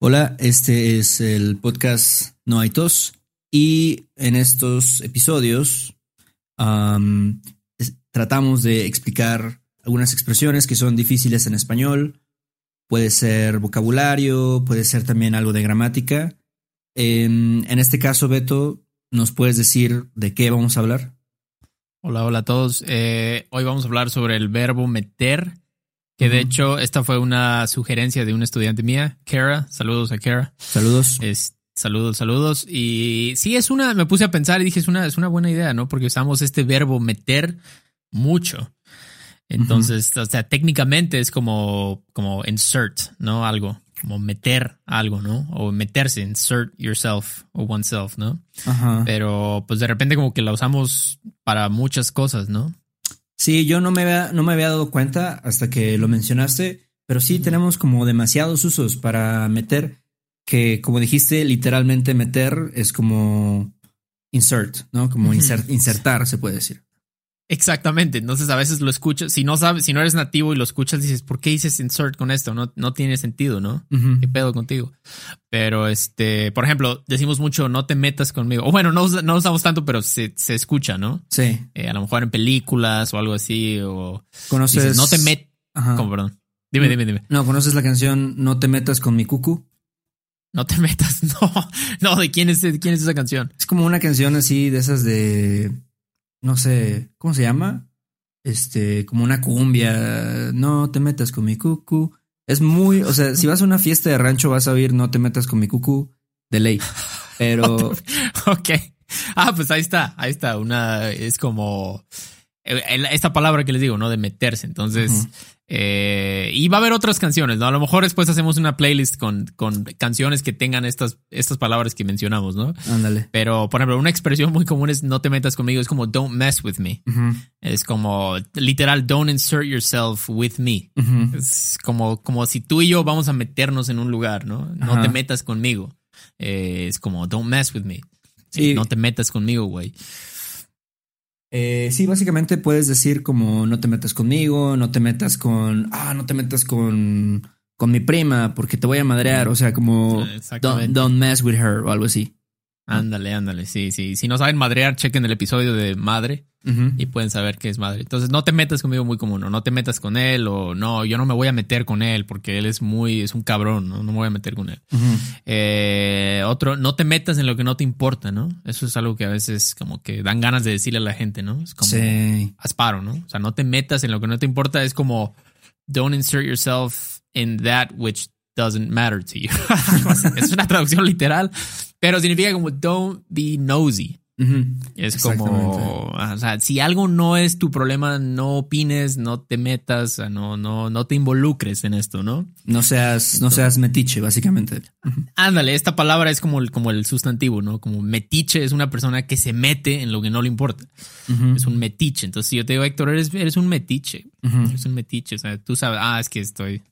Hola, este es el podcast No hay tos y en estos episodios tratamos de explicar algunas expresiones que son difíciles en español. Puede ser vocabulario, puede ser también algo de gramática. En este caso, Beto, ¿nos puedes decir de qué vamos a hablar? Hola, hola a todos. Eh, hoy vamos a hablar sobre el verbo meter, que de hecho esta fue una sugerencia de una estudiante mía, Kara. Saludos a Kara. Saludos. Es, saludos, saludos. Y sí, es una, me puse a pensar y dije, es una, es una buena idea, ¿no? Porque usamos este verbo meter mucho. Entonces, o sea, técnicamente es como, como insert, ¿no? Algo, como meter algo, ¿no? O meterse, insert yourself o oneself, ¿no? Ajá. Pero pues de repente como que la usamos para muchas cosas, ¿no? Sí, yo no me, había, no me había dado cuenta hasta que lo mencionaste, pero sí tenemos como demasiados usos para meter, que como dijiste, literalmente meter es como insert, ¿no? Como insert- insertar, se puede decir. Exactamente. Entonces a veces lo escuchas, si no sabes, si no eres nativo y lo escuchas, dices, ¿por qué dices insert con esto? No, no tiene sentido, ¿no? Ujú. ¿Qué pedo contigo? Pero este, por ejemplo, decimos mucho, no te metas conmigo. O bueno, no, no usamos tanto, pero se, se escucha, ¿no? Sí. Eh, a lo mejor en películas o algo así, o ¿Conoces? dices, no te met, Ajá. ¿cómo, perdón? Dime, dime, dime. No, ¿conoces la canción No te metas con mi cucu? No te metas, no, no, ¿de quién es, de quién es esa canción? Es como una canción así de esas de, no sé, ¿cómo se llama? Este, como una cumbia. No te metas con mi cucu. Es muy, o sea, si vas a una fiesta de rancho vas a oír No te metas con mi cucu de ley. Pero Ok. Ah, pues ahí está, ahí está. Una es como esta palabra que les digo, ¿no? De meterse. Entonces, eh, y va a haber otras canciones, ¿no? A lo mejor después hacemos una playlist con, con canciones que tengan estas, estas palabras que mencionamos, ¿no? ándale. Pero, por ejemplo, una expresión muy común es no te metas conmigo, es como don't mess with me. Es como literal, don't insert yourself with me. ujú. Es como, como si tú y yo vamos a meternos en un lugar, ¿no? No te metas conmigo. Eh, es como, don't mess with me. Sí. No te metas conmigo, güey. Eh, sí, básicamente puedes decir como no te metas conmigo, no te metas con, ah, no te metas con, con mi prima porque te voy a madrear. O sea, como don't, mess with her o algo así. Ándale, ándale. Sí, sí. Si no saben madrear, chequen el episodio de madre y pueden saber qué es madre. Entonces, no te metas conmigo muy común, o no te metas con él, o no, yo no me voy a meter con él porque él es muy, es un cabrón, ¿no? No me voy a meter con él. Eh, otro, no te metas en lo que no te importa, ¿no? Eso es algo que a veces como que dan ganas de decirle a la gente, ¿no? Es como Sí. asparo, ¿no? O sea, no te metas en lo que no te importa, es como don't insert yourself in that which doesn't matter to you. es una traducción literal, pero significa como don't be nosy. Ujú. Es Exactamente. como, o sea, si algo no es tu problema, no opines, no te metas, no, no, no te involucres en esto, ¿no? No seas, no seas metiche, básicamente. Ándale, esta palabra es como el, como el sustantivo, ¿no? Como metiche es una persona que se mete en lo que no le importa. Ujú. Es un metiche. Entonces, si yo te digo, Héctor, eres, eres un metiche. Eres un metiche. O sea, tú sabes, ah, es que estoy,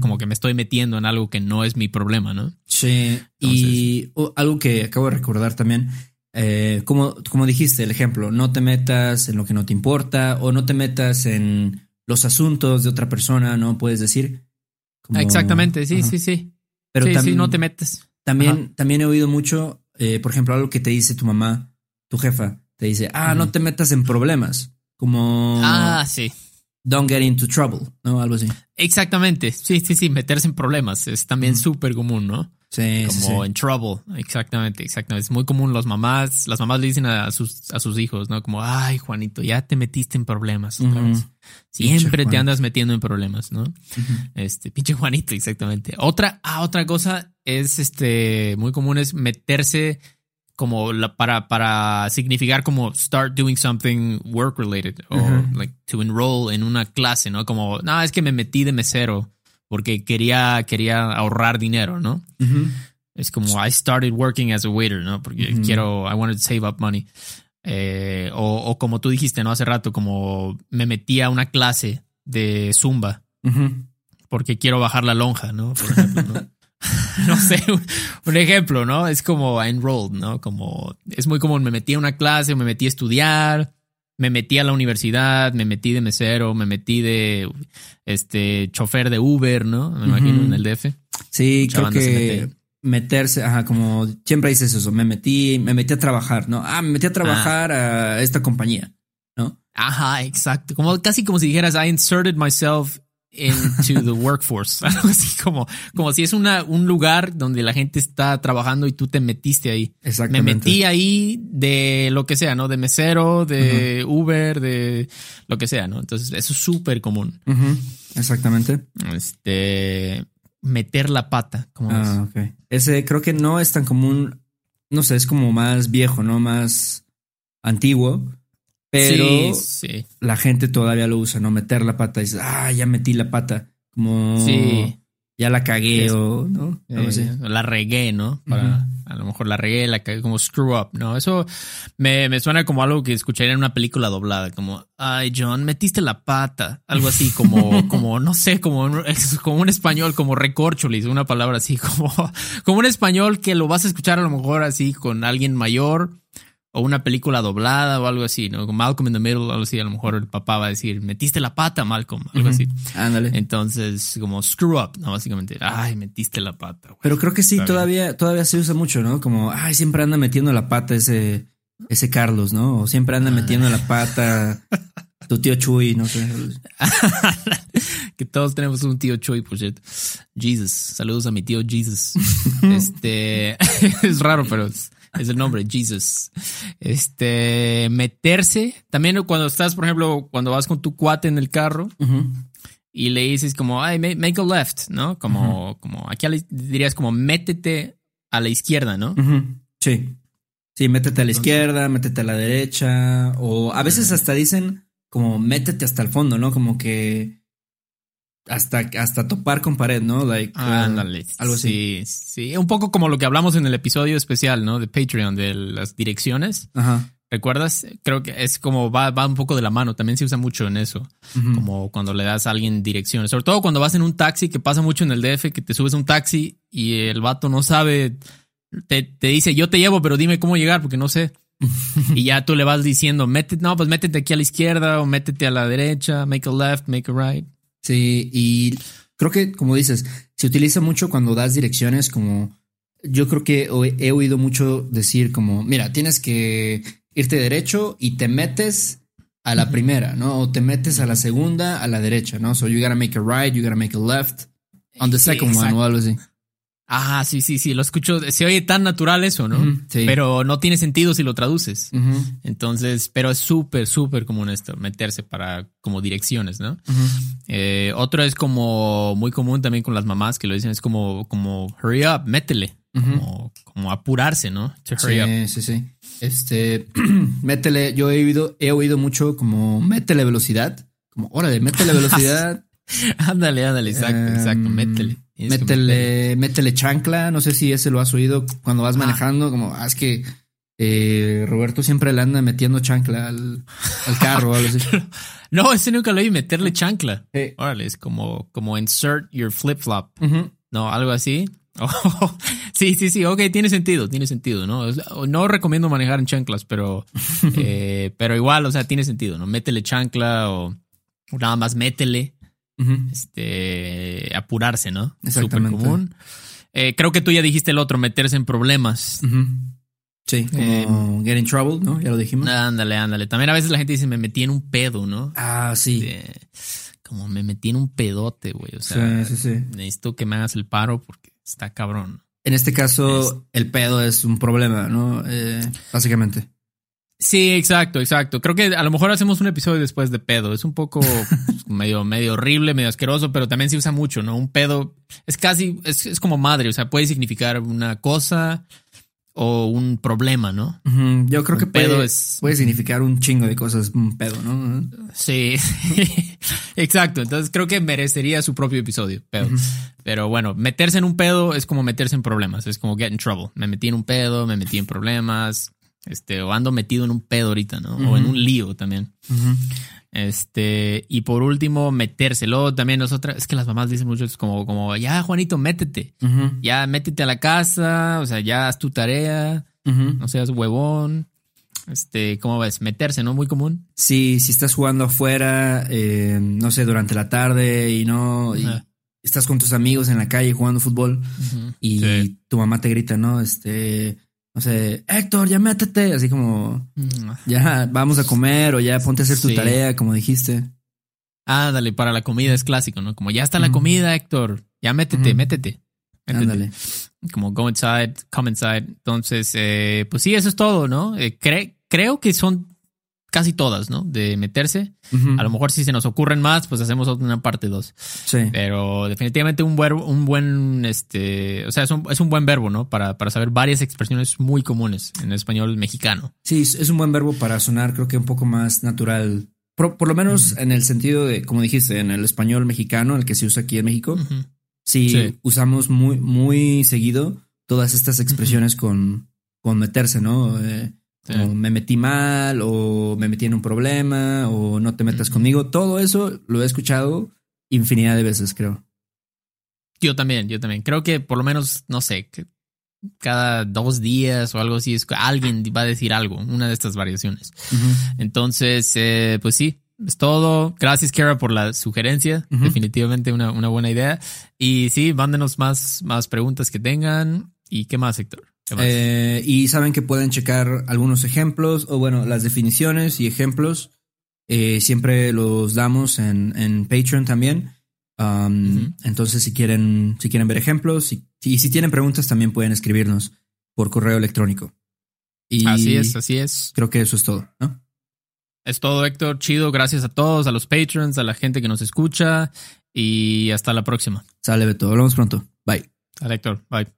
Como que me estoy metiendo en algo que no es mi problema, ¿no? Sí, y algo que acabo de recordar también, eh, como, como dijiste, el ejemplo, no te metas en lo que no te importa o no te metas en los asuntos de otra persona, ¿no? Puedes decir. Como- Exactamente, sí, Ajá. sí, sí. Pero sí, tam- sí, no te metes. también, también he oído mucho, eh, por ejemplo, algo que te dice tu mamá, tu jefa, te dice, ah, no te metas en problemas, como Ah, sí. Don't get into trouble, ¿no? Algo así. Exactamente. Sí, sí, sí. Meterse en problemas es también Ujú. súper común, ¿no? Sí, sí, Como sí. en trouble. Exactamente, exactamente. Es muy común los mamás, las mamás le dicen a sus, a sus hijos, ¿no? Como, ay, Juanito, ya te metiste en problemas otra Ujú. vez. Siempre te Juanito. andas metiendo en problemas, ¿no? Este, pinche Juanito, exactamente. Otra, ah, otra cosa es este, muy común es meterse como la, para, para significar como start doing something work related o like to enroll en una clase, ¿no? Como, no, es que me metí de mesero porque quería, quería ahorrar dinero, ¿no? Es como I started working as a waiter, ¿no? Porque quiero, I wanted to save up money. Eh, o, o como tú dijiste, ¿no? Hace rato, como me metí a una clase de Zumba porque quiero bajar la lonja, ¿no? Por ejemplo, ¿no? no sé, un, ejemplo, ¿no? Es como enrolled, ¿no? Como es muy común, me metí a una clase, me metí a estudiar, me metí a la universidad, me metí de mesero, me metí de este chofer de Uber, ¿no? Me imagino en el DF. Sí, Mucha creo que mete. meterse, ajá, como siempre dices eso, me metí, me metí a trabajar, ¿no? Ah, me metí a trabajar a esta compañía, ¿no? Ajá, exacto. Como casi como si dijeras, I inserted myself into the workforce. Algo así como, como si es una, un lugar donde la gente está trabajando y tú te metiste ahí. Me Exactamente. metí ahí de lo que sea, ¿no? De mesero, de Uber, de lo que sea, ¿no? Entonces, eso es súper común. Exactamente. Este, meter la pata, como Ah, ok. Ese creo que no es tan común, no sé, es como más viejo, ¿no? Más antiguo, pero Sí, sí. la gente todavía lo usa, ¿no? Meter la pata, dices, ah, ya metí la pata, como Sí. ya la cagué Es- o, ¿no? Eh, la regué, ¿no? Para, A lo mejor la regué, la cagué como screw up, ¿no? Eso me, me suena como algo que escucharía en una película doblada, como, ay, John, metiste la pata. Algo así, como, como no sé, como, como un español, como recorcholis, una palabra así, como, como un español que lo vas a escuchar a lo mejor así con alguien mayor o una película doblada o algo así, ¿no? Malcolm in the Middle, algo así, a lo mejor el papá va a decir, metiste la pata, Malcolm, algo así. Ándale. Entonces, como screw up, ¿no? Básicamente, ay, metiste la pata, güey. Pero creo que sí, todavía, todavía se usa mucho, ¿no? Como, ay, siempre anda metiendo la pata ese, ese Carlos, ¿no? O siempre anda metiendo la pata tu tío Chuy, no sé. que todos tenemos un tío Chuy, por cierto. Jesus. Saludos a mi tío Jesus. este es raro, pero es, es el nombre, Jesus. Este meterse. También cuando estás, por ejemplo, cuando vas con tu cuate en el carro y le dices como, ay, ma- make a left, ¿no? Como, como aquí dirías como métete a la izquierda, ¿no? Sí. Sí, métete a la izquierda, métete a la derecha. O a veces hasta dicen como métete hasta el fondo, ¿no? Como que hasta, hasta topar con pared, ¿no? Like, uh, Ándale. algo así. Sí. Un poco como lo que hablamos en el episodio especial, ¿no? De Patreon, de las direcciones. Ajá. ¿Recuerdas? Creo que es como va, va un poco de la mano. También se usa mucho en eso. Como cuando le das a alguien direcciones. Sobre todo cuando vas en un taxi, que pasa mucho en el DF, que te subes a un taxi y el vato no sabe. Te, te dice, yo te llevo, pero dime cómo llegar, porque no sé. y ya tú le vas diciendo, métete, no, pues métete aquí a la izquierda o métete a la derecha, make a left, make a right. Sí, y creo que, como dices, se utiliza mucho cuando das direcciones, como yo creo que he oído mucho decir como, mira, tienes que irte derecho y te metes a la primera, ¿no? O te metes a la segunda, a la derecha, ¿no? So you gotta make a right, you gotta make a left on the second one o algo así. Ah, sí, sí, sí, lo escucho. Se oye tan natural eso, ¿no? Sí. Pero no tiene sentido si lo traduces. Entonces, pero es súper, súper común esto, meterse para como direcciones, ¿no? Eh, otro es como muy común también con las mamás que lo dicen, es como, como hurry up, métele, como, como apurarse, ¿no? To hurry up. Sí, sí, sí. Este, métele, yo he oído, he oído mucho como métele velocidad, como órale, métele velocidad. ándale, ándale, exacto, exacto, Em, métele. Métele, métele chancla, no sé si ese lo has oído cuando vas Ah. manejando, como, ah, es que eh, Roberto siempre le anda metiendo chancla al, al carro así. No, ese nunca lo oí, meterle chancla. Sí. Órale, es como, como insert your flip flop. No, algo así. Oh, sí, sí, sí, ok, tiene sentido, tiene sentido, ¿no? No recomiendo manejar en chanclas, pero, eh, pero igual, o sea, tiene sentido, ¿no? Métele chancla o, o nada más métele, Este, apurarse, ¿no? Súper Exactamente. común. Eh, creo que tú ya dijiste el otro, meterse en problemas. Sí, como Eh, get in trouble, ¿no? Ya lo dijimos. Ándale, ándale. También a veces la gente dice, me metí en un pedo, ¿no? Ah, sí. Como me metí en un pedote, güey. O sea, sí, sí, sí. necesito que me hagas el paro porque está cabrón. En este caso, el pedo es un problema, ¿no? Eh, básicamente. Sí, exacto, exacto. Creo que a lo mejor hacemos un episodio después de pedo. Es un poco pues, medio, medio horrible, medio asqueroso, pero también se usa mucho, ¿no? Un pedo es casi, es, es como madre, o sea, puede significar una cosa o un problema, ¿no? Yo creo Un que pedo puede, es- puede significar un chingo de cosas, un pedo, ¿no? Sí, exacto. Entonces creo que merecería su propio episodio, pedo. Pero bueno, meterse en un pedo es como meterse en problemas, es como get in trouble. Me metí en un pedo, me metí en problemas, este, o ando metido en un pedo ahorita, ¿no? O en un lío también. Este, y por último, meterse. Luego también nosotras, es que las mamás dicen mucho, es como, como, ya, Juanito, métete. Ya, métete a la casa, o sea, ya haz tu tarea, no seas huevón. Este, ¿cómo ves? Meterse, ¿no? Muy común. Sí, si estás jugando afuera, eh, no sé, durante la tarde y no, y estás con tus amigos en la calle jugando fútbol y Sí. tu mamá te grita, ¿no? Este, no sé, Héctor, ya métete, así como, Mm. ya vamos a comer o ya ponte a hacer tu Sí. tarea, como dijiste. Ándale, para la comida es clásico, ¿no? Como ya está la comida, Héctor. Ya métete, Ujú. métete. métete. Ándale. Como go inside, come inside. Entonces, eh, pues sí, eso es todo, ¿no? Eh, cre- creo que son casi todas, ¿no? De meterse. A lo mejor si se nos ocurren más, pues hacemos una parte dos. Sí. Pero definitivamente un, verbo, un buen, este, o sea, es un, es un buen verbo, ¿no? Para, para saber varias expresiones muy comunes en español mexicano. Sí, es un buen verbo para sonar, creo que un poco más natural. Por, por lo menos en el sentido de, como dijiste, en el español mexicano, el que se usa aquí en México. Sí. usamos muy, muy seguido todas estas expresiones con, con meterse, ¿no? Eh, Sí. como me metí mal, o me metí en un problema, o no te metas conmigo. Todo eso lo he escuchado infinidad de veces, creo. Yo también, yo también. Creo que por lo menos, no sé, que cada dos días o algo así, es, alguien va a decir algo, una de estas variaciones. Entonces, eh, pues sí, es todo. Gracias, Kara, por la sugerencia. Definitivamente una, una buena idea. Y sí, mándenos más, más preguntas que tengan. ¿Y qué más, Héctor? Eh, y saben que pueden checar algunos ejemplos, o bueno, las definiciones y ejemplos. eh, siempre los damos en, en Patreon también. Um. Entonces, si quieren, si quieren ver ejemplos y, si tienen preguntas, también pueden escribirnos por correo electrónico. Y así es, así es. Creo que eso es todo, ¿no? Es todo, Héctor. Chido. Gracias a todos, a los patrons, a la gente que nos escucha. Y hasta la próxima. Sale Beto, hablamos pronto. Bye. Al Héctor. Bye.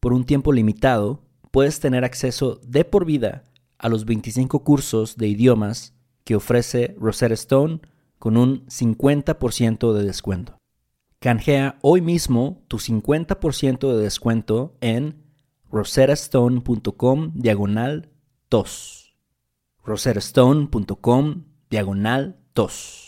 Por un tiempo limitado, puedes tener acceso de por vida a los 25 cursos de idiomas que ofrece Rosetta Stone con un 50% de descuento. Canjea hoy mismo tu 50% de descuento en rosettastone.com diagonal tos. rosettastone.com diagonal tos.